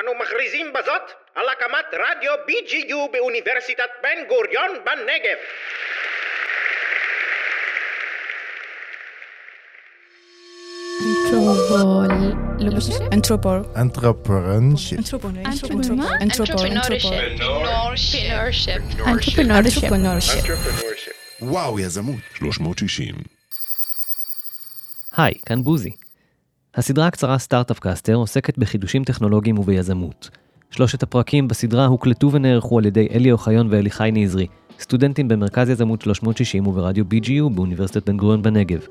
אנו מכריזים בזאת על הקמת רדיו BGU באוניברסיטת בן גוריון בנגב. אנתרופול. Entrepreneurship. וואו, יזמות. 360. היי, כאן בוזי. הסדרה הקצרה סטארט-אפ קאסטר עוסקת בחידושים טכנולוגיים וביזמות. שלושת הפרקים בסדרה הוקלטו ונערכו על ידי אלי אוחיון ואליחי נזרי, סטודנטים במרכז יזמות 360 וברדיו BGU באוניברסיטת בן גוריון בנגב.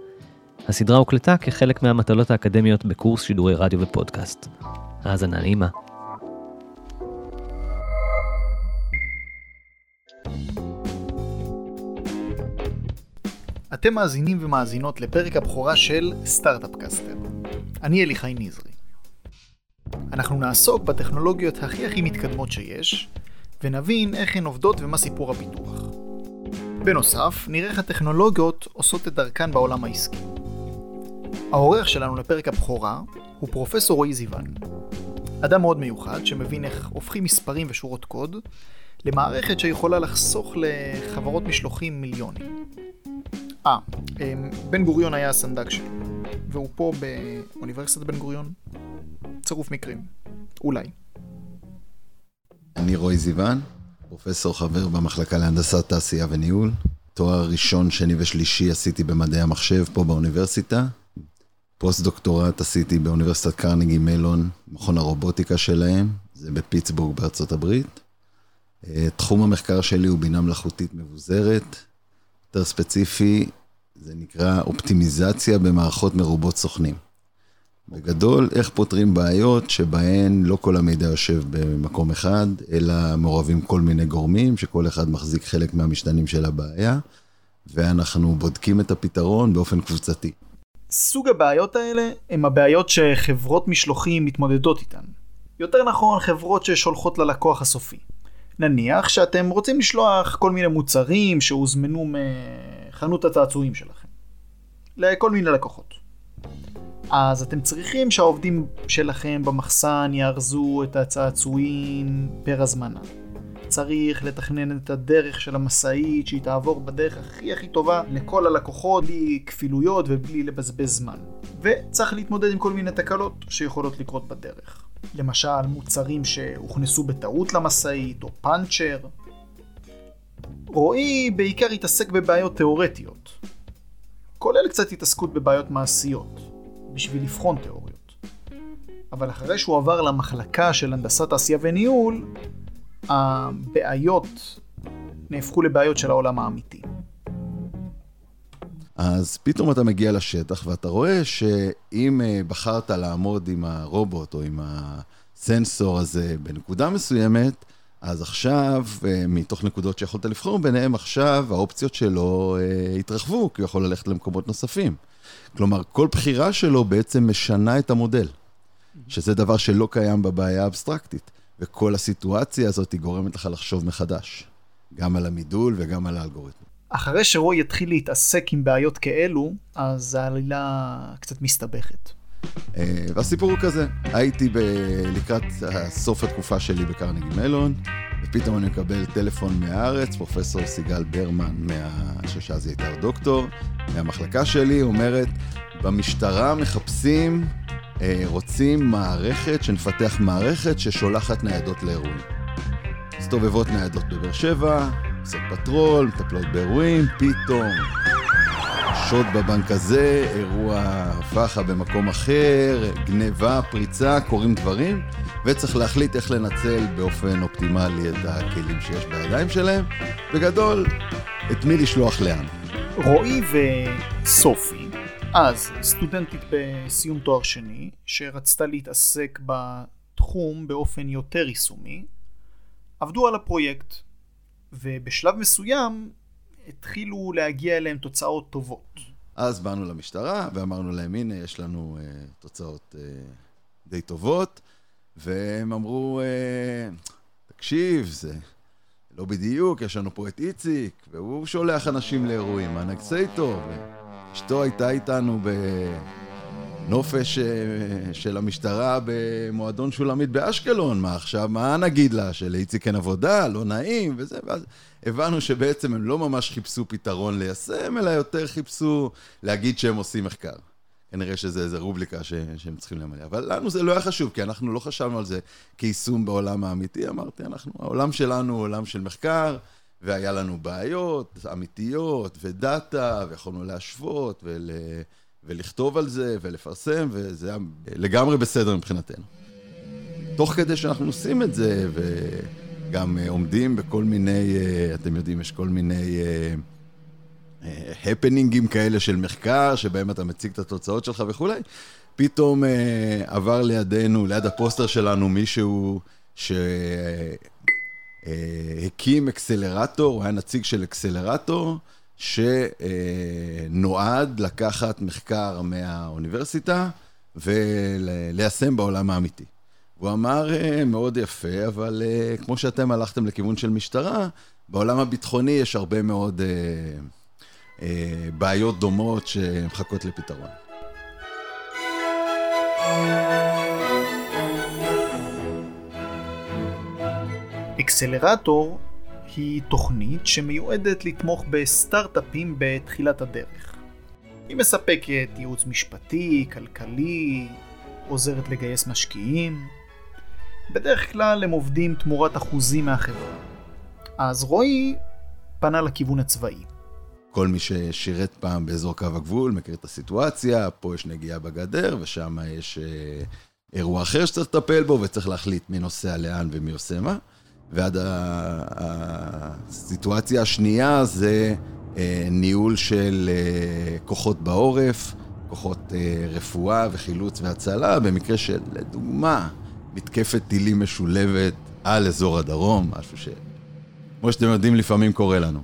הסדרה הוקלטה כחלק מהמטלות האקדמיות בקורס שידורי רדיו ופודקאסט. האזנה נעימה. אתם מאזינים ומאזינות לפרק הבכורה של סטארט-אפ קאסטר. אני אליחי נזרי. אנחנו נעסוק בטכנולוגיות הכי הכי מתקדמות שיש, ונבין איך הן עובדות ומה סיפור הפיתוח. בנוסף, נראה איך הטכנולוגיות עושות את דרכן בעולם העסקי. העורך שלנו לפרק הבכורה הוא פרופסור רועי זיוון. אדם מאוד מיוחד שמבין איך הופכים מספרים ושורות קוד למערכת שיכולה לחסוך לחברות משלוחים מיליונים. אה, אמ, בן גוריון היה הסנדק שלי, והוא פה באוניברסיטת בן גוריון. צירוף מקרים. אולי. אני רועי זיוון, פרופסור חבר במחלקה להנדסת תעשייה וניהול. תואר ראשון, שני ושלישי עשיתי במדעי המחשב פה באוניברסיטה. פוסט דוקטורט עשיתי באוניברסיטת קרניגי מלון, מכון הרובוטיקה שלהם, זה בפיטסבורג בארצות הברית. אה, תחום המחקר שלי הוא בינה מלאכותית מבוזרת. יותר ספציפי, זה נקרא אופטימיזציה במערכות מרובות סוכנים. בגדול, איך פותרים בעיות שבהן לא כל המידע יושב במקום אחד, אלא מעורבים כל מיני גורמים, שכל אחד מחזיק חלק מהמשתנים של הבעיה, ואנחנו בודקים את הפתרון באופן קבוצתי. סוג הבעיות האלה הם הבעיות שחברות משלוחים מתמודדות איתן. יותר נכון, חברות ששולחות ללקוח הסופי. נניח שאתם רוצים לשלוח כל מיני מוצרים שהוזמנו מחנות הצעצועים שלכם. לכל מיני לקוחות. אז אתם צריכים שהעובדים שלכם במחסן יארזו את הצעצועים פר הזמנה. צריך לתכנן את הדרך של המשאית שהיא תעבור בדרך הכי הכי טובה לכל הלקוחות בלי כפילויות ובלי לבזבז זמן. וצריך להתמודד עם כל מיני תקלות שיכולות לקרות בדרך. למשל מוצרים שהוכנסו בטעות למשאית או פאנצ'ר. רועי בעיקר התעסק בבעיות תאורטיות, כולל קצת התעסקות בבעיות מעשיות, בשביל לבחון תיאוריות. אבל אחרי שהוא עבר למחלקה של הנדסת תעשייה וניהול, הבעיות נהפכו לבעיות של העולם האמיתי. אז פתאום אתה מגיע לשטח ואתה רואה שאם אה, בחרת לעמוד עם הרובוט או עם הסנסור הזה בנקודה מסוימת, אז עכשיו, אה, מתוך נקודות שיכולת לבחור ביניהם, עכשיו האופציות שלו אה, התרחבו, כי הוא יכול ללכת למקומות נוספים. כלומר, כל בחירה שלו בעצם משנה את המודל, שזה דבר שלא קיים בבעיה האבסטרקטית. וכל הסיטואציה הזאת היא גורמת לך לחשוב מחדש, גם על המידול וגם על האלגוריתם. אחרי שרוי יתחיל להתעסק עם בעיות כאלו, אז העלילה קצת מסתבכת. אה, והסיפור הוא כזה, הייתי ב... לקראת סוף התקופה שלי בקרניגי מלון, ופתאום אני מקבל טלפון מהארץ, פרופסור סיגל ברמן, מה... שאז היא הייתה דוקטור, מהמחלקה שלי, אומרת, במשטרה מחפשים אה, רוצים מערכת, שנפתח מערכת ששולחת ניידות לאירועים. מסתובבות ניידות בבאר שבע, עושות פטרול, מטפלות באירועים, פתאום שוד בבנק הזה, אירוע פח"ע במקום אחר, גניבה, פריצה, קורים דברים, וצריך להחליט איך לנצל באופן אופטימלי את הכלים שיש בידיים שלהם. בגדול, את מי לשלוח לאן. רועי וסופי אז סטודנטית בסיום תואר שני, שרצתה להתעסק בתחום באופן יותר יישומי, עבדו על הפרויקט, ובשלב מסוים התחילו להגיע אליהם תוצאות טובות. אז באנו למשטרה ואמרנו להם, הנה, יש לנו uh, תוצאות uh, די טובות, והם אמרו, uh, תקשיב, זה לא בדיוק, יש לנו פה את איציק, והוא שולח אנשים לאירועים, מה נעשה איתו? אשתו הייתה איתנו נופש אה, של המשטרה במועדון שולמית באשקלון, מה עכשיו, מה נגיד לה, שלאיציק אין עבודה, לא נעים וזה, ואז הבנו שבעצם הם לא ממש חיפשו פתרון ליישם, אלא יותר חיפשו להגיד שהם עושים מחקר. כנראה שזה איזה רובליקה ש, שהם צריכים למלא. אבל לנו זה לא היה חשוב, כי אנחנו לא חשבנו על זה כיישום בעולם האמיתי. אמרתי, אנחנו, העולם שלנו הוא עולם של מחקר, והיה לנו בעיות אמיתיות ודאטה, ויכולנו להשוות ול... ולכתוב על זה ולפרסם, וזה היה לגמרי בסדר מבחינתנו. תוך כדי שאנחנו עושים את זה, וגם עומדים בכל מיני, אתם יודעים, יש כל מיני הפנינגים כאלה של מחקר, שבהם אתה מציג את התוצאות שלך וכולי, פתאום עבר לידינו, ליד הפוסטר שלנו, מישהו שהקים אקסלרטור, הוא היה נציג של אקסלרטור, שנועד לקחת מחקר מהאוניברסיטה וליישם בעולם האמיתי. הוא אמר מאוד יפה, אבל כמו שאתם הלכתם לכיוון של משטרה, בעולם הביטחוני יש הרבה מאוד בעיות דומות שמחכות לפתרון. אקסלרטור היא תוכנית שמיועדת לתמוך בסטארט-אפים בתחילת הדרך. היא מספקת ייעוץ משפטי, כלכלי, עוזרת לגייס משקיעים. בדרך כלל הם עובדים תמורת אחוזים מהחברה. אז רועי פנה לכיוון הצבאי. כל מי ששירת פעם באזור קו הגבול מכיר את הסיטואציה, פה יש נגיעה בגדר ושם יש אה, אירוע אחר שצריך לטפל בו וצריך להחליט מי נוסע לאן ומי עושה מה. ועד הסיטואציה השנייה זה אה, ניהול של אה, כוחות בעורף, כוחות אה, רפואה וחילוץ והצלה, במקרה של, לדוגמה, מתקפת טילים משולבת על אזור הדרום, משהו ש... כמו שאתם יודעים, לפעמים קורה לנו.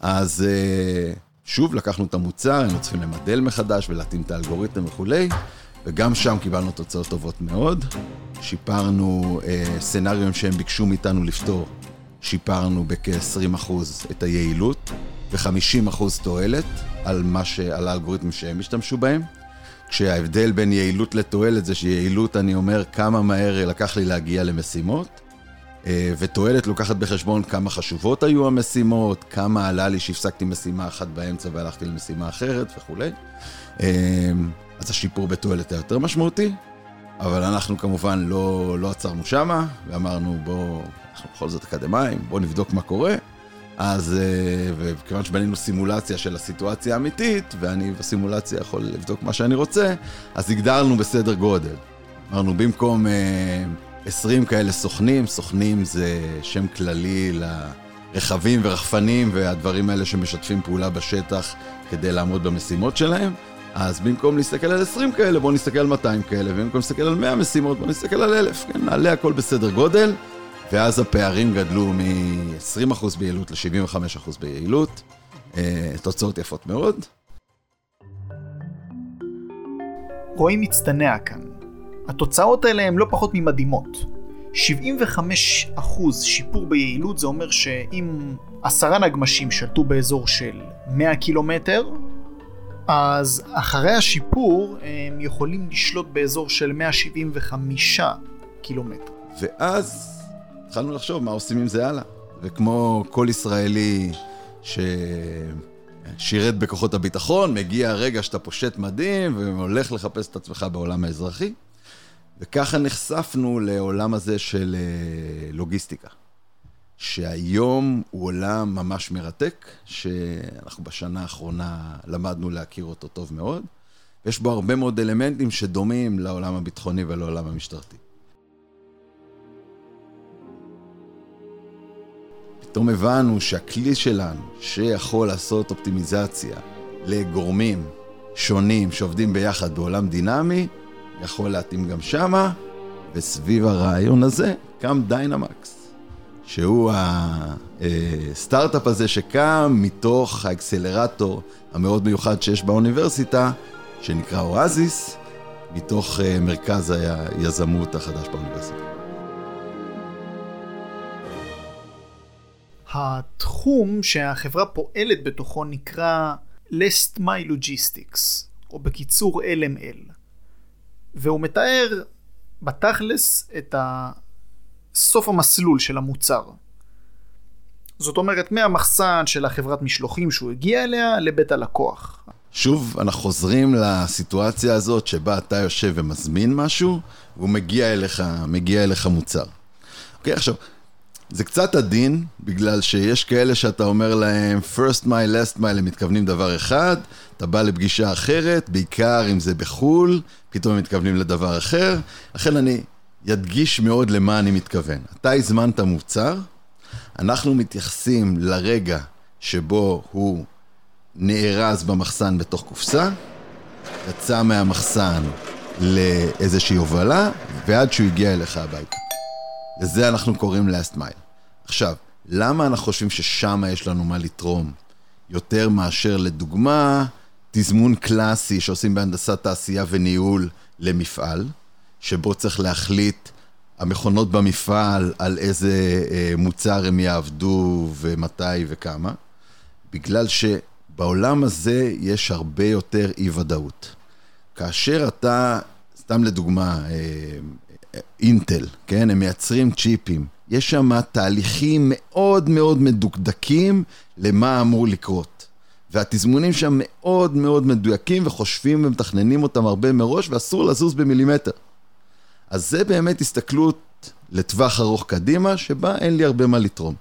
אז שוב, לקחנו את המוצר, היינו צריכים למדל מחדש ולהתאים את האלגוריתם וכולי, וגם שם קיבלנו תוצאות טובות מאוד. שיפרנו אה, סצנריום שהם ביקשו מאיתנו לפתור, שיפרנו בכ-20% את היעילות ו-50% תועלת על, ש... על האלגוריתמים שהם השתמשו בהם. כשההבדל בין יעילות לתועלת זה שיעילות, אני אומר, כמה מהר לקח לי להגיע למשימות, אה, ותועלת לוקחת בחשבון כמה חשובות היו המשימות, כמה עלה לי שהפסקתי משימה אחת באמצע והלכתי למשימה אחרת וכולי. אז השיפור בתועלת היה יותר משמעותי, אבל אנחנו כמובן לא, לא עצרנו שמה, ואמרנו בואו, אנחנו בכל זאת אקדמאים, בואו נבדוק מה קורה. אז, אה, וכיוון שבנינו סימולציה של הסיטואציה האמיתית, ואני בסימולציה יכול לבדוק מה שאני רוצה, אז הגדרנו בסדר גודל. אמרנו, במקום 20 אה, כאלה סוכנים, סוכנים זה שם כללי לרכבים ורחפנים והדברים האלה שמשתפים פעולה בשטח כדי לעמוד במשימות שלהם. אז במקום להסתכל על 20 כאלה, בואו נסתכל על 200 כאלה, ובמקום להסתכל על 100 משימות, בואו נסתכל על 1,000, כן, נעלה הכל בסדר גודל, ואז הפערים גדלו מ-20% ביעילות ל-75% ביעילות. אה, תוצאות יפות מאוד. רועי מצטנע כאן. התוצאות האלה הן לא פחות ממדהימות. 75% שיפור ביעילות זה אומר שאם עשרה נגמשים שלטו באזור של 100 קילומטר, אז אחרי השיפור הם יכולים לשלוט באזור של 175 קילומטר. ואז התחלנו לחשוב מה עושים עם זה הלאה. וכמו כל ישראלי ששירת בכוחות הביטחון, מגיע הרגע שאתה פושט מדים והולך לחפש את עצמך בעולם האזרחי. וככה נחשפנו לעולם הזה של אה, לוגיסטיקה. שהיום הוא עולם ממש מרתק, שאנחנו בשנה האחרונה למדנו להכיר אותו טוב מאוד. יש בו הרבה מאוד אלמנטים שדומים לעולם הביטחוני ולעולם המשטרתי. פתאום הבנו שהכלי שלנו, שיכול לעשות אופטימיזציה לגורמים שונים שעובדים ביחד בעולם דינמי, יכול להתאים גם שמה, וסביב הרעיון הזה קם דיינמקס. שהוא הסטארט-אפ הזה שקם מתוך האקסלרטור המאוד מיוחד שיש באוניברסיטה, שנקרא אואזיס, מתוך אה, מרכז היזמות החדש באוניברסיטה. התחום שהחברה פועלת בתוכו נקרא Last My Logistics, או בקיצור LML. והוא מתאר בתכלס את סוף המסלול של המוצר. זאת אומרת, מהמחסן של החברת משלוחים שהוא הגיע אליה לבית הלקוח. שוב, אנחנו חוזרים לסיטואציה הזאת שבה אתה יושב ומזמין משהו, והוא מגיע אליך, מגיע אליך מוצר. אוקיי, עכשיו, זה קצת עדין, בגלל שיש כאלה שאתה אומר להם first mile, last mile, הם מתכוונים דבר אחד, אתה בא לפגישה אחרת, בעיקר אם זה בחו"ל, פתאום הם מתכוונים לדבר אחר. לכן אני אדגיש מאוד למה אני מתכוון. אתה הזמנת מוצר, אנחנו מתייחסים לרגע שבו הוא נארז במחסן בתוך קופסה, יצא מהמחסן לאיזושהי הובלה, ועד שהוא הגיע אליך הביתה. לזה אנחנו קוראים last mile. עכשיו, למה אנחנו חושבים ששם יש לנו מה לתרום יותר מאשר לדוגמה תזמון קלאסי שעושים בהנדסת תעשייה וניהול למפעל, שבו צריך להחליט המכונות במפעל על איזה אה, מוצר הם יעבדו ומתי וכמה, בגלל שבעולם הזה יש הרבה יותר אי-ודאות. כאשר אתה, סתם לדוגמה, אה, אינטל, כן? הם מייצרים צ'יפים. יש שם תהליכים מאוד מאוד מדוקדקים למה אמור לקרות. והתזמונים שם מאוד מאוד מדויקים וחושבים ומתכננים אותם הרבה מראש ואסור לזוז במילימטר. אז זה באמת הסתכלות לטווח ארוך קדימה, שבה אין לי הרבה מה לתרום.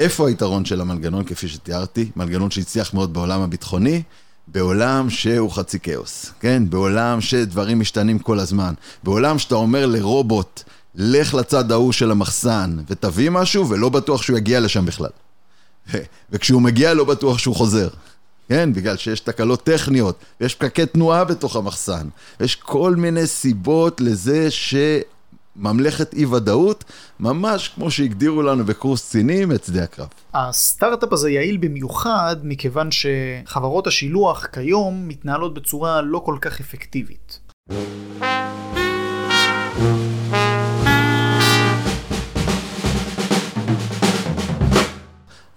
איפה היתרון של המנגנון, כפי שתיארתי? מנגנון שהצליח מאוד בעולם הביטחוני, בעולם שהוא חצי כאוס, כן? בעולם שדברים משתנים כל הזמן. בעולם שאתה אומר לרובוט, לך לצד ההוא של המחסן ותביא משהו, ולא בטוח שהוא יגיע לשם בכלל. וכשהוא מגיע לא בטוח שהוא חוזר. כן, בגלל שיש תקלות טכניות, ויש פקקי תנועה בתוך המחסן. יש כל מיני סיבות לזה שממלכת אי-ודאות, ממש כמו שהגדירו לנו בקורס קצינים את שדה הקרב. הסטארט-אפ הזה יעיל במיוחד מכיוון שחברות השילוח כיום מתנהלות בצורה לא כל כך אפקטיבית.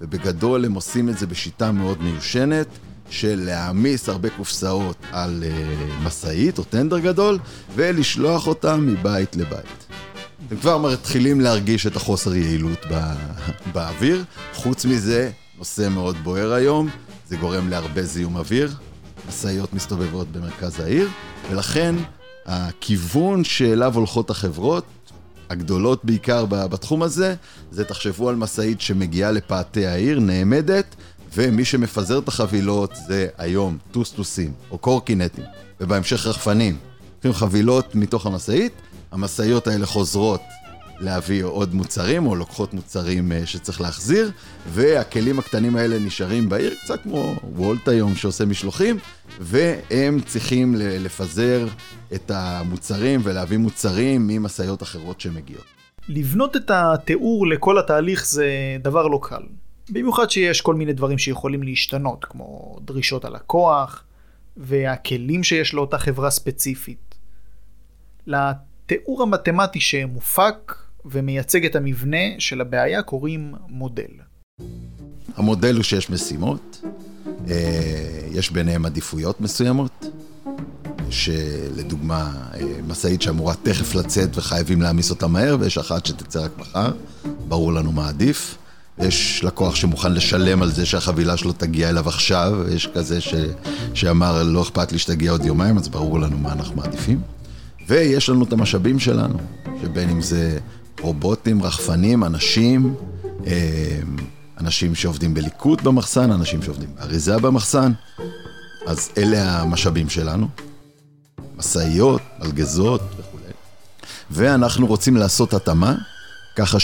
ובגדול הם עושים את זה בשיטה מאוד מיושנת, של להעמיס הרבה קופסאות על uh, משאית או טנדר גדול, ולשלוח אותם מבית לבית. אתם כבר מתחילים להרגיש את החוסר יעילות בא... באוויר. חוץ מזה, נושא מאוד בוער היום, זה גורם להרבה זיהום אוויר, משאיות מסתובבות במרכז העיר, ולכן הכיוון שאליו הולכות החברות הגדולות בעיקר בתחום הזה, זה תחשבו על משאית שמגיעה לפאתי העיר, נעמדת, ומי שמפזר את החבילות זה היום טוסטוסים או קורקינטים, ובהמשך רחפנים. לוקחים חבילות מתוך המשאית, המשאיות האלה חוזרות להביא עוד מוצרים, או לוקחות מוצרים אה, שצריך להחזיר, והכלים הקטנים האלה נשארים בעיר, קצת כמו וולט היום שעושה משלוחים, והם צריכים לפזר את המוצרים ולהביא מוצרים ממשאיות אחרות שמגיעות. לבנות את התיאור לכל התהליך זה דבר לא קל. במיוחד שיש כל מיני דברים שיכולים להשתנות, כמו דרישות הלקוח והכלים שיש לאותה חברה ספציפית. לתיאור המתמטי שמופק ומייצג את המבנה של הבעיה קוראים מודל. המודל הוא שיש משימות, אה, יש ביניהם עדיפויות מסוימות, שלדוגמה אה, משאית שאמורה תכף לצאת וחייבים להעמיס אותה מהר, ויש אחת שתצא רק מחר, ברור לנו מה עדיף. יש לקוח שמוכן לשלם על זה שהחבילה שלו תגיע אליו עכשיו, ויש כזה ש... שאמר לא אכפת לי שתגיע עוד יומיים, אז ברור לנו מה אנחנו מעדיפים. ויש לנו את המשאבים שלנו, שבין אם זה רובוטים, רחפנים, אנשים, אה, אנשים שעובדים בליקוט במחסן, אנשים שעובדים באריזה במחסן, אז אלה המשאבים שלנו. משאיות, מלגזות וכולי. ואנחנו רוצים לעשות התאמה, ככה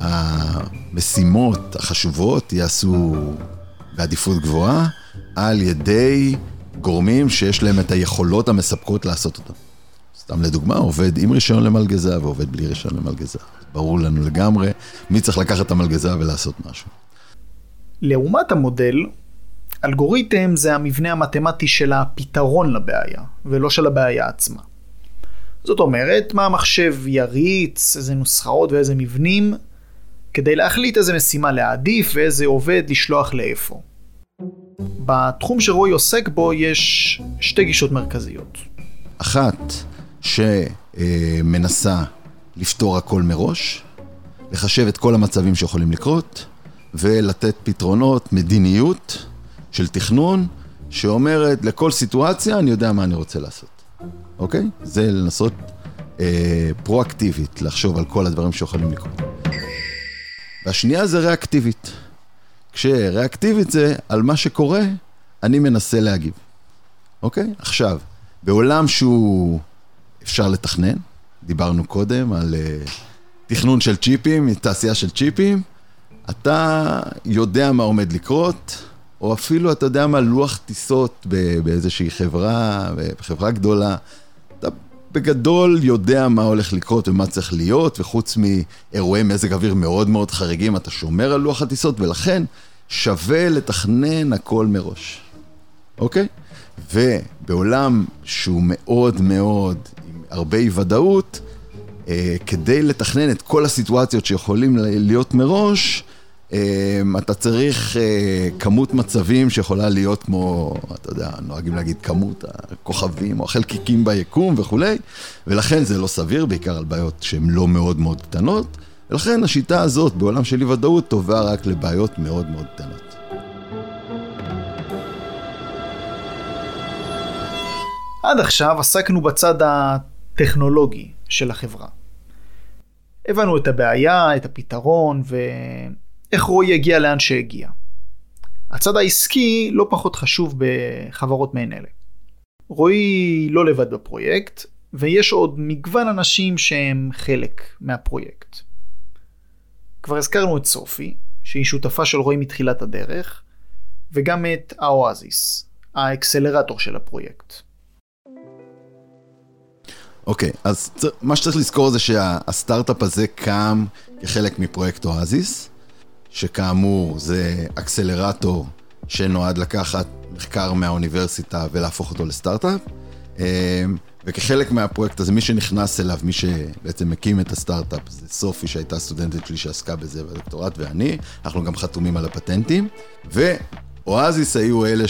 שהמשימות החשובות ייעשו בעדיפות גבוהה על ידי גורמים שיש להם את היכולות המספקות לעשות אותם. סתם לדוגמה, עובד עם רישיון למלגזה ועובד בלי רישיון למלגזה. ברור לנו לגמרי מי צריך לקחת את המלגזה ולעשות משהו. לעומת המודל, אלגוריתם זה המבנה המתמטי של הפתרון לבעיה, ולא של הבעיה עצמה. זאת אומרת, מה המחשב יריץ, איזה נוסחאות ואיזה מבנים, כדי להחליט איזה משימה להעדיף ואיזה עובד לשלוח לאיפה. בתחום שרועי עוסק בו יש שתי גישות מרכזיות. אחת שמנסה לפתור הכל מראש, לחשב את כל המצבים שיכולים לקרות, ולתת פתרונות, מדיניות של תכנון, שאומרת לכל סיטואציה אני יודע מה אני רוצה לעשות, אוקיי? זה לנסות אה, פרואקטיבית, לחשוב על כל הדברים שיכולים לקרות. והשנייה זה ריאקטיבית. כשריאקטיבית זה על מה שקורה, אני מנסה להגיב. אוקיי? עכשיו, בעולם שהוא אפשר לתכנן, דיברנו קודם על uh, תכנון של צ'יפים, תעשייה של צ'יפים, אתה יודע מה עומד לקרות, או אפילו אתה יודע מה, לוח טיסות באיזושהי חברה, בחברה גדולה. אתה בגדול יודע מה הולך לקרות ומה צריך להיות, וחוץ מאירועי מזג אוויר מאוד מאוד חריגים, אתה שומר על לוח הטיסות, ולכן שווה לתכנן הכל מראש, אוקיי? ובעולם שהוא מאוד מאוד הרבה אי ודאות, אה, כדי לתכנן את כל הסיטואציות שיכולים להיות מראש, אה, אתה צריך אה, כמות מצבים שיכולה להיות כמו, אתה יודע, נוהגים להגיד כמות הכוכבים או החלקיקים ביקום וכולי, ולכן זה לא סביר, בעיקר על בעיות שהן לא מאוד מאוד קטנות, ולכן השיטה הזאת בעולם של אי ודאות טובה רק לבעיות מאוד מאוד קטנות. עד עכשיו עסקנו בצד הטכנולוגי של החברה. הבנו את הבעיה, את הפתרון ואיך רועי הגיע לאן שהגיע. הצד העסקי לא פחות חשוב בחברות מעין אלה. רועי לא לבד בפרויקט, ויש עוד מגוון אנשים שהם חלק מהפרויקט. כבר הזכרנו את סופי, שהיא שותפה של רועי מתחילת הדרך, וגם את האואזיס, האקסלרטור של הפרויקט. אוקיי, okay, אז מה שצריך לזכור זה שהסטארט-אפ הזה קם כחלק מפרויקט אואזיס, שכאמור זה אקסלרטור שנועד לקחת מחקר מהאוניברסיטה ולהפוך אותו לסטארט-אפ. אמ, וכחלק מהפרויקט הזה, מי שנכנס אליו, מי שבעצם מקים את הסטארט-אפ, זה סופי שהייתה סטודנטית שלי שעסקה בזה בדוקטורט ואני, אנחנו גם חתומים על הפטנטים, ואואזיס היו אלה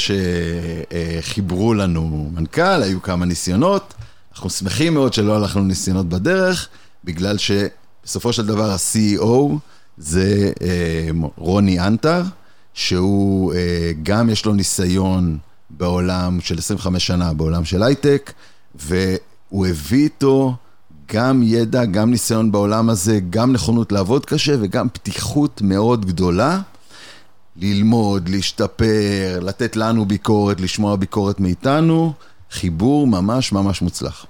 שחיברו לנו מנכ"ל, היו כמה ניסיונות, אנחנו שמחים מאוד שלא הלכנו ניסיונות בדרך, בגלל שבסופו של דבר ה-CEO זה אה, רוני אנטר, שהוא אה, גם יש לו ניסיון בעולם של 25 שנה, בעולם של הייטק, והוא הביא איתו גם ידע, גם ניסיון בעולם הזה, גם נכונות לעבוד קשה וגם פתיחות מאוד גדולה. ללמוד, להשתפר, לתת לנו ביקורת, לשמוע ביקורת מאיתנו, חיבור ממש ממש מוצלח.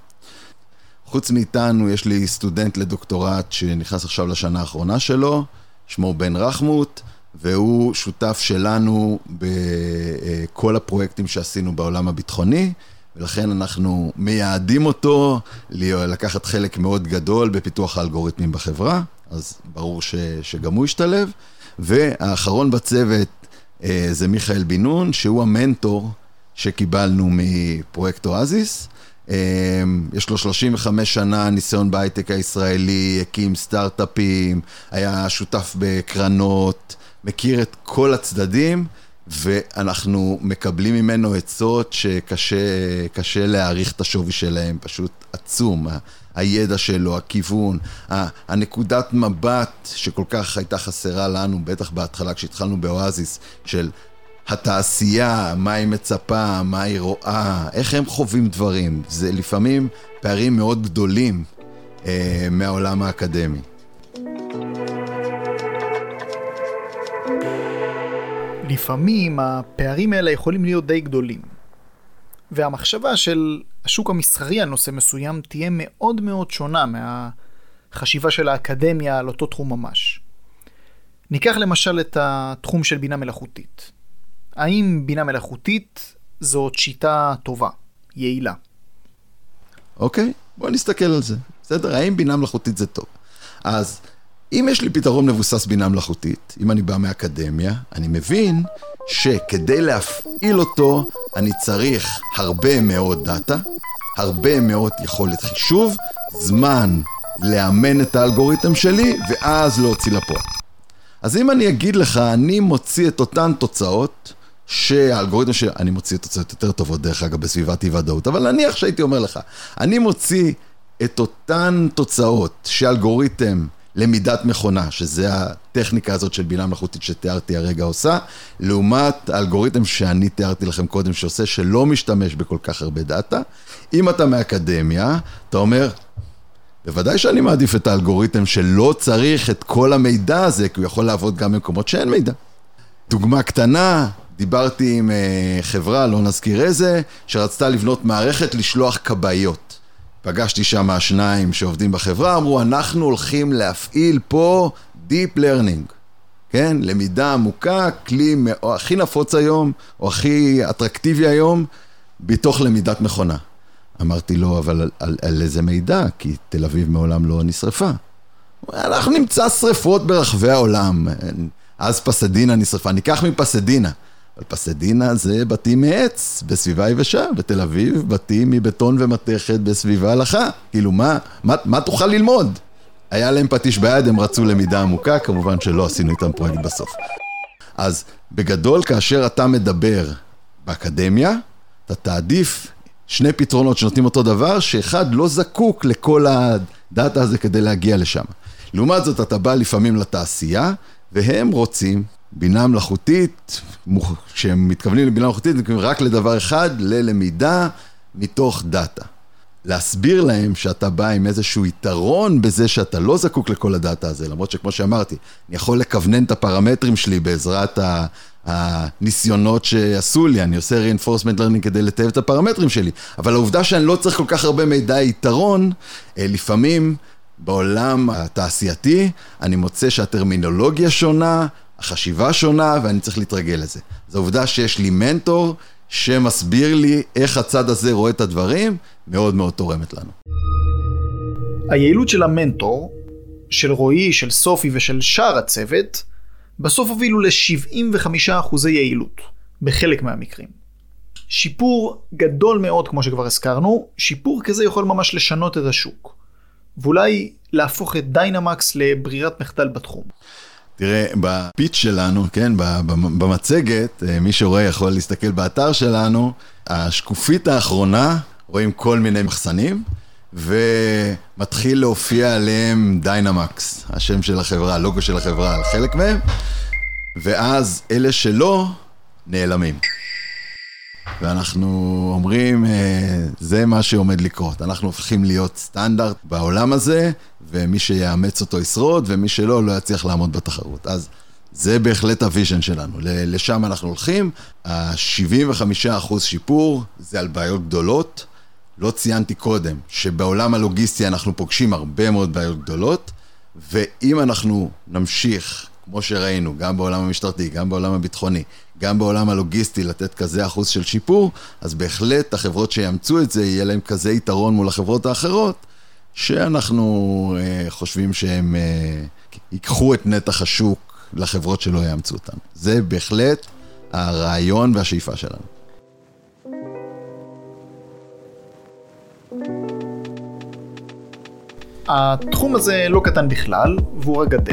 חוץ מאיתנו, יש לי סטודנט לדוקטורט שנכנס עכשיו לשנה האחרונה שלו, שמו בן רחמות, והוא שותף שלנו בכל הפרויקטים שעשינו בעולם הביטחוני. ולכן אנחנו מייעדים אותו לקחת חלק מאוד גדול בפיתוח האלגוריתמים בחברה, אז ברור ש, שגם הוא ישתלב. והאחרון בצוות אה, זה מיכאל בן נון, שהוא המנטור שקיבלנו מפרויקט אואזיס. אה, יש לו 35 שנה ניסיון בהייטק הישראלי, הקים סטארט-אפים, היה שותף בקרנות, מכיר את כל הצדדים. ואנחנו מקבלים ממנו עצות שקשה להעריך את השווי שלהם, פשוט עצום. הידע שלו, הכיוון, הנקודת מבט שכל כך הייתה חסרה לנו, בטח בהתחלה כשהתחלנו באואזיס, של התעשייה, מה היא מצפה, מה היא רואה, איך הם חווים דברים. זה לפעמים פערים מאוד גדולים אה, מהעולם האקדמי. לפעמים הפערים האלה יכולים להיות די גדולים. והמחשבה של השוק המסחרי על נושא מסוים תהיה מאוד מאוד שונה מהחשיבה של האקדמיה על אותו תחום ממש. ניקח למשל את התחום של בינה מלאכותית. האם בינה מלאכותית זאת שיטה טובה, יעילה? אוקיי, בוא נסתכל על זה. בסדר, האם בינה מלאכותית זה טוב? אז אם יש לי פתרון מבוסס בינה מלאכותית, אם אני בא מאקדמיה, אני מבין שכדי להפעיל אותו, אני צריך הרבה מאוד דאטה, הרבה מאוד יכולת חישוב, זמן לאמן את האלגוריתם שלי, ואז להוציא לפועל. אז אם אני אגיד לך, אני מוציא את אותן תוצאות שהאלגוריתם שאני מוציא תוצאות יותר טובות, דרך אגב, בסביבת אי ודאות, אבל נניח שהייתי אומר לך, אני מוציא את אותן תוצאות שאלגוריתם למידת מכונה, שזה הטכניקה הזאת של בינה מלאכותית שתיארתי הרגע עושה, לעומת האלגוריתם שאני תיארתי לכם קודם שעושה, שלא משתמש בכל כך הרבה דאטה. אם אתה מאקדמיה, אתה אומר, בוודאי שאני מעדיף את האלגוריתם שלא צריך את כל המידע הזה, כי הוא יכול לעבוד גם במקומות שאין מידע. דוגמה קטנה, דיברתי עם אה, חברה, לא נזכיר איזה, שרצתה לבנות מערכת לשלוח כבאיות. פגשתי שם שניים שעובדים בחברה, אמרו, אנחנו הולכים להפעיל פה Deep Learning, כן? למידה עמוקה, כלי הכי נפוץ היום, או הכי אטרקטיבי היום, בתוך למידת מכונה. אמרתי לו, אבל על, על, על איזה מידע? כי תל אביב מעולם לא נשרפה. אנחנו נמצא שריפות ברחבי העולם. אז פסדינה נשרפה, ניקח מפסדינה. אבל פסדינה זה בתים מעץ בסביבה יבשה, בתל אביב בתים מבטון ומתכת בסביבה הלכה. כאילו, מה, מה, מה תוכל ללמוד? היה להם פטיש ביד, הם רצו למידה עמוקה, כמובן שלא עשינו איתם פרויקט בסוף. אז בגדול, כאשר אתה מדבר באקדמיה, אתה תעדיף שני פתרונות שנותנים אותו דבר, שאחד לא זקוק לכל הדאטה הזה כדי להגיע לשם. לעומת זאת, אתה בא לפעמים לתעשייה, והם רוצים בינה מלאכותית, כשהם מתכוונים לבינה מלאכותית, מתכוונים רק לדבר אחד, ללמידה מתוך דאטה. להסביר להם שאתה בא עם איזשהו יתרון בזה שאתה לא זקוק לכל הדאטה הזה, למרות שכמו שאמרתי, אני יכול לכוונן את הפרמטרים שלי בעזרת הניסיונות שעשו לי, אני עושה reinforcement learning כדי לטייב את הפרמטרים שלי, אבל העובדה שאני לא צריך כל כך הרבה מידע יתרון, אה, לפעמים בעולם התעשייתי אני מוצא שהטרמינולוגיה שונה, החשיבה שונה ואני צריך להתרגל לזה. זו עובדה שיש לי מנטור שמסביר לי איך הצד הזה רואה את הדברים, מאוד מאוד תורמת לנו. היעילות של המנטור, של רועי, של סופי ושל שאר הצוות, בסוף הובילו ל-75% יעילות, בחלק מהמקרים. שיפור גדול מאוד, כמו שכבר הזכרנו, שיפור כזה יכול ממש לשנות את השוק. ואולי להפוך את דיינמקס לברירת מחדל בתחום. תראה, ב pitch שלנו, כן, במצגת, אה, מי שרואה יכול להסתכל באתר שלנו, השקופית האחרונה, רואים כל מיני מחסנים, ומתחיל להופיע עליהם דיינמקס, השם של החברה, הלוגו של החברה, על חלק מהם, ואז אלה שלא, נעלמים. ואנחנו אומרים, אה, זה מה שעומד לקרות. אנחנו הופכים להיות סטנדרט בעולם הזה, ומי שיאמץ אותו ישרוד, ומי שלא, לא יצליח לעמוד בתחרות. אז זה בהחלט ה vision שלנו, לשם אנחנו הולכים. ה-75% שיפור זה על בעיות גדולות. לא ציינתי קודם שבעולם הלוגיסטי אנחנו פוגשים הרבה מאוד בעיות גדולות, ואם אנחנו נמשיך, כמו שראינו, גם בעולם המשטרתי, גם בעולם הביטחוני, גם בעולם הלוגיסטי לתת כזה אחוז של שיפור, אז בהחלט החברות שיאמצו את זה, יהיה להם כזה יתרון מול החברות האחרות, שאנחנו אה, חושבים שהם אה, ייקחו את נתח השוק לחברות שלא יאמצו אותם. זה בהחלט הרעיון והשאיפה שלנו. התחום הזה לא קטן בכלל, והוא רק גדל.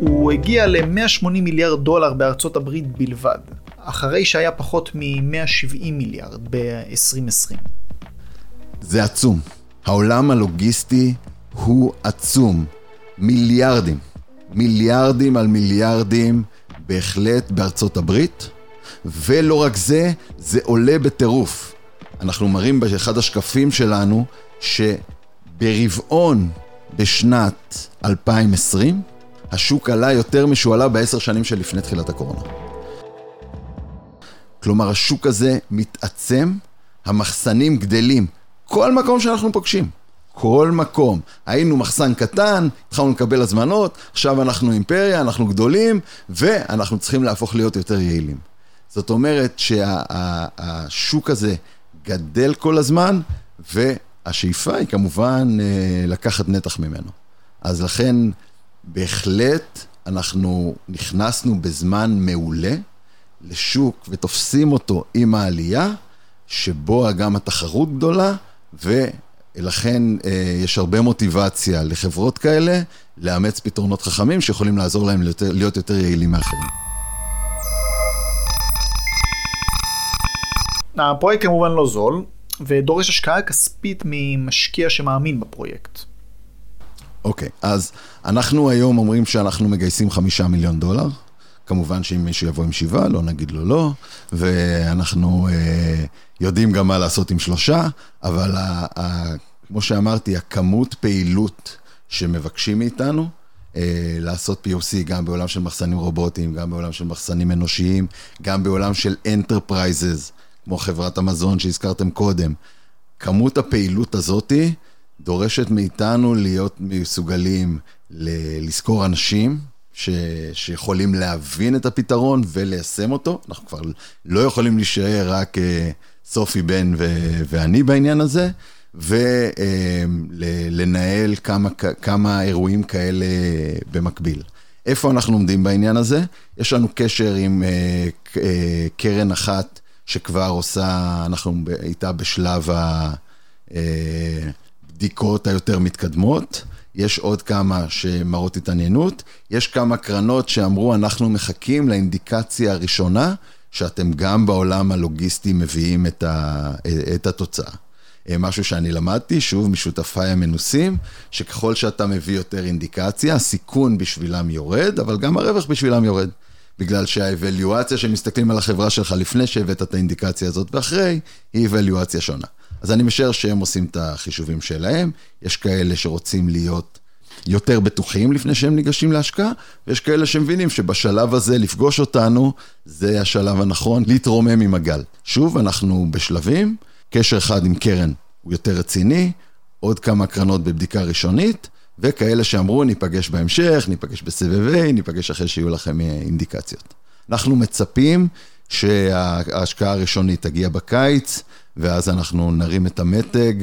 הוא הגיע ל-180 מיליארד דולר בארצות הברית בלבד, אחרי שהיה פחות מ-170 מיליארד ב-2020. זה עצום. העולם הלוגיסטי הוא עצום. מיליארדים. מיליארדים על מיליארדים בהחלט בארצות הברית, ולא רק זה, זה עולה בטירוף. אנחנו מראים באחד השקפים שלנו שברבעון בשנת 2020, השוק עלה יותר משהוא עלה בעשר שנים שלפני תחילת הקורונה. כלומר, השוק הזה מתעצם, המחסנים גדלים. כל מקום שאנחנו פוגשים. כל מקום. היינו מחסן קטן, התחלנו לקבל הזמנות, עכשיו אנחנו אימפריה, אנחנו גדולים, ואנחנו צריכים להפוך להיות יותר יעילים. זאת אומרת שהשוק שה, הזה גדל כל הזמן, והשאיפה היא כמובן אה, לקחת נתח ממנו. אז לכן בהחלט אנחנו נכנסנו בזמן מעולה לשוק ותופסים אותו עם העלייה, שבו גם התחרות גדולה, ולכן אה, יש הרבה מוטיבציה לחברות כאלה לאמץ פתרונות חכמים שיכולים לעזור להם להיות יותר יעילים מאחרים. הפרויקט כמובן לא זול, ודורש השקעה כספית ממשקיע שמאמין בפרויקט. אוקיי, אז אנחנו היום אומרים שאנחנו מגייסים חמישה מיליון דולר. כמובן שאם מישהו יבוא עם שבעה, לא נגיד לו לא, ואנחנו אה, יודעים גם מה לעשות עם שלושה, אבל ה, ה, כמו שאמרתי, הכמות פעילות שמבקשים מאיתנו, אה, לעשות POC גם בעולם של מחסנים רובוטיים, גם בעולם של מחסנים אנושיים, גם בעולם של enterprises, כמו חברת המזון שהזכרתם קודם. כמות הפעילות הזאתי דורשת מאיתנו להיות מסוגלים לזכור אנשים ש- שיכולים להבין את הפתרון וליישם אותו. אנחנו כבר לא יכולים להישאר רק אה, סופי בן ו- ואני בעניין הזה. ולנהל כמה, כמה אירועים כאלה במקביל. איפה אנחנו עומדים בעניין הזה? יש לנו קשר עם אה, אה, קרן אחת שכבר עושה, אנחנו איתה בשלב הבדיקות היותר מתקדמות. יש עוד כמה שמראות התעניינות. יש כמה קרנות שאמרו, אנחנו מחכים לאינדיקציה הראשונה, שאתם גם בעולם הלוגיסטי מביאים את, ה, את התוצאה. אה, משהו שאני למדתי, שוב, משותפיי המנוסים, שככל שאתה מביא יותר אינדיקציה, הסיכון בשבילם יורד, אבל גם הרווח בשבילם יורד. בגלל שהאבליואציה שמסתכלים על החברה שלך לפני שהבאת את האינדיקציה הזאת ואחרי, היא אבליואציה שונה. אז אני משער שהם עושים את החישובים שלהם, יש כאלה שרוצים להיות יותר בטוחים לפני שהם ניגשים להשקעה, ויש כאלה שמבינים שבשלב הזה לפגוש אותנו, זה השלב הנכון להתרומם עם הגל. שוב, אנחנו בשלבים. קשר אחד עם קרן הוא יותר רציני, עוד כמה קרנות בבדיקה ראשונית, וכאלה שאמרו, ניפגש בהמשך, ניפגש בסבב A, ניפגש אחרי שיהיו לכם אה, אינדיקציות. אנחנו מצפים שההשקעה הראשונית תגיע בקיץ, ואז אנחנו נרים את המתג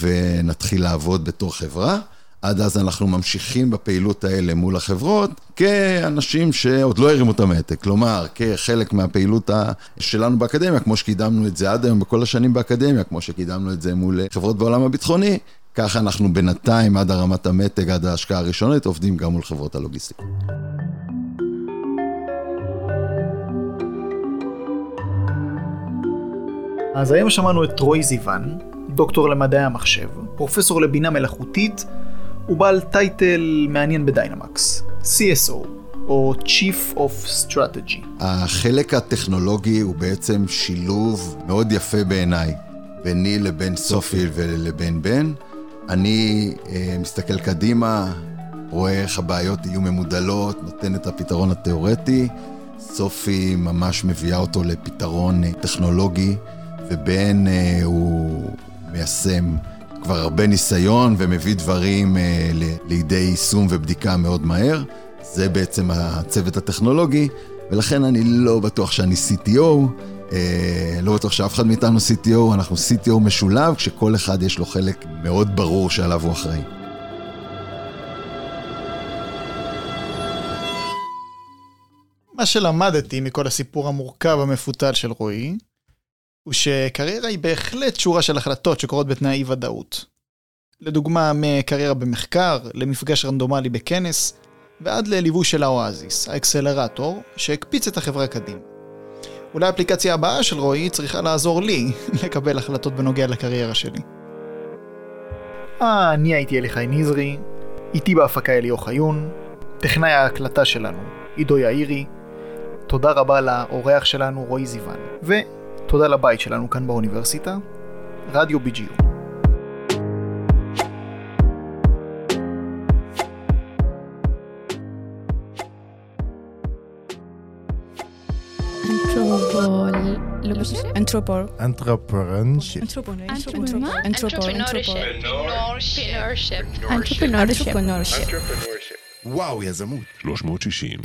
ונתחיל לעבוד בתור חברה. עד אז אנחנו ממשיכים בפעילות האלה מול החברות כאנשים שעוד לא הרימו את המתק, כלומר, כחלק מהפעילות שלנו באקדמיה, כמו שקידמנו את זה עד היום בכל השנים באקדמיה, כמו שקידמנו את זה מול חברות בעולם הביטחוני, ככה אנחנו בינתיים עד הרמת המתג, עד ההשקעה הראשונית, עובדים גם מול חברות הלוגיסטיקה. אז היום שמענו את רוי זיוון, דוקטור למדעי המחשב, פרופסור לבינה מלאכותית הוא בעל טייטל מעניין בדיינמקס, CSO, או Chief of Strategy. החלק הטכנולוגי הוא בעצם שילוב מאוד יפה בעיניי, ביני לבין סופי ולבין בן. אני אה, מסתכל קדימה, רואה איך הבעיות יהיו ממודלות, נותן את הפתרון התיאורטי. סופי ממש מביאה אותו לפתרון אה, טכנולוגי, ובן אה, הוא מיישם כבר הרבה ניסיון ומביא דברים אה, לידי יישום ובדיקה מאוד מהר. זה בעצם הצוות הטכנולוגי, ולכן אני לא בטוח שאני CTO, אה, לא בטוח שאף אחד מאיתנו CTO, אנחנו CTO משולב, כשכל אחד יש לו חלק מאוד ברור שעליו הוא אחראי. מה שלמדתי מכל הסיפור המורכב המפותל של רועי, הוא שקריירה היא בהחלט שורה של החלטות שקורות בתנאי אי-ודאות. לדוגמה, מקריירה במחקר, למפגש רנדומלי בכנס, ועד לליווי של האואזיס, האקסלרטור, שהקפיץ את החברה קדימה. אולי האפליקציה הבאה של רועי צריכה לעזור לי לקבל החלטות בנוגע לקריירה שלי. אה, אני הייתי אליחי נזרי, איתי בהפקה אליאור חיון, טכנאי ההקלטה שלנו, עידו יאירי, תודה רבה לאורח שלנו רועי זיוון, ו... תודה לבית שלנו כאן באוניברסיטה, רדיו BGU. Entrepreneurship. Entrepreneurship. Entrepreneurship. וואו, יזמות. 360.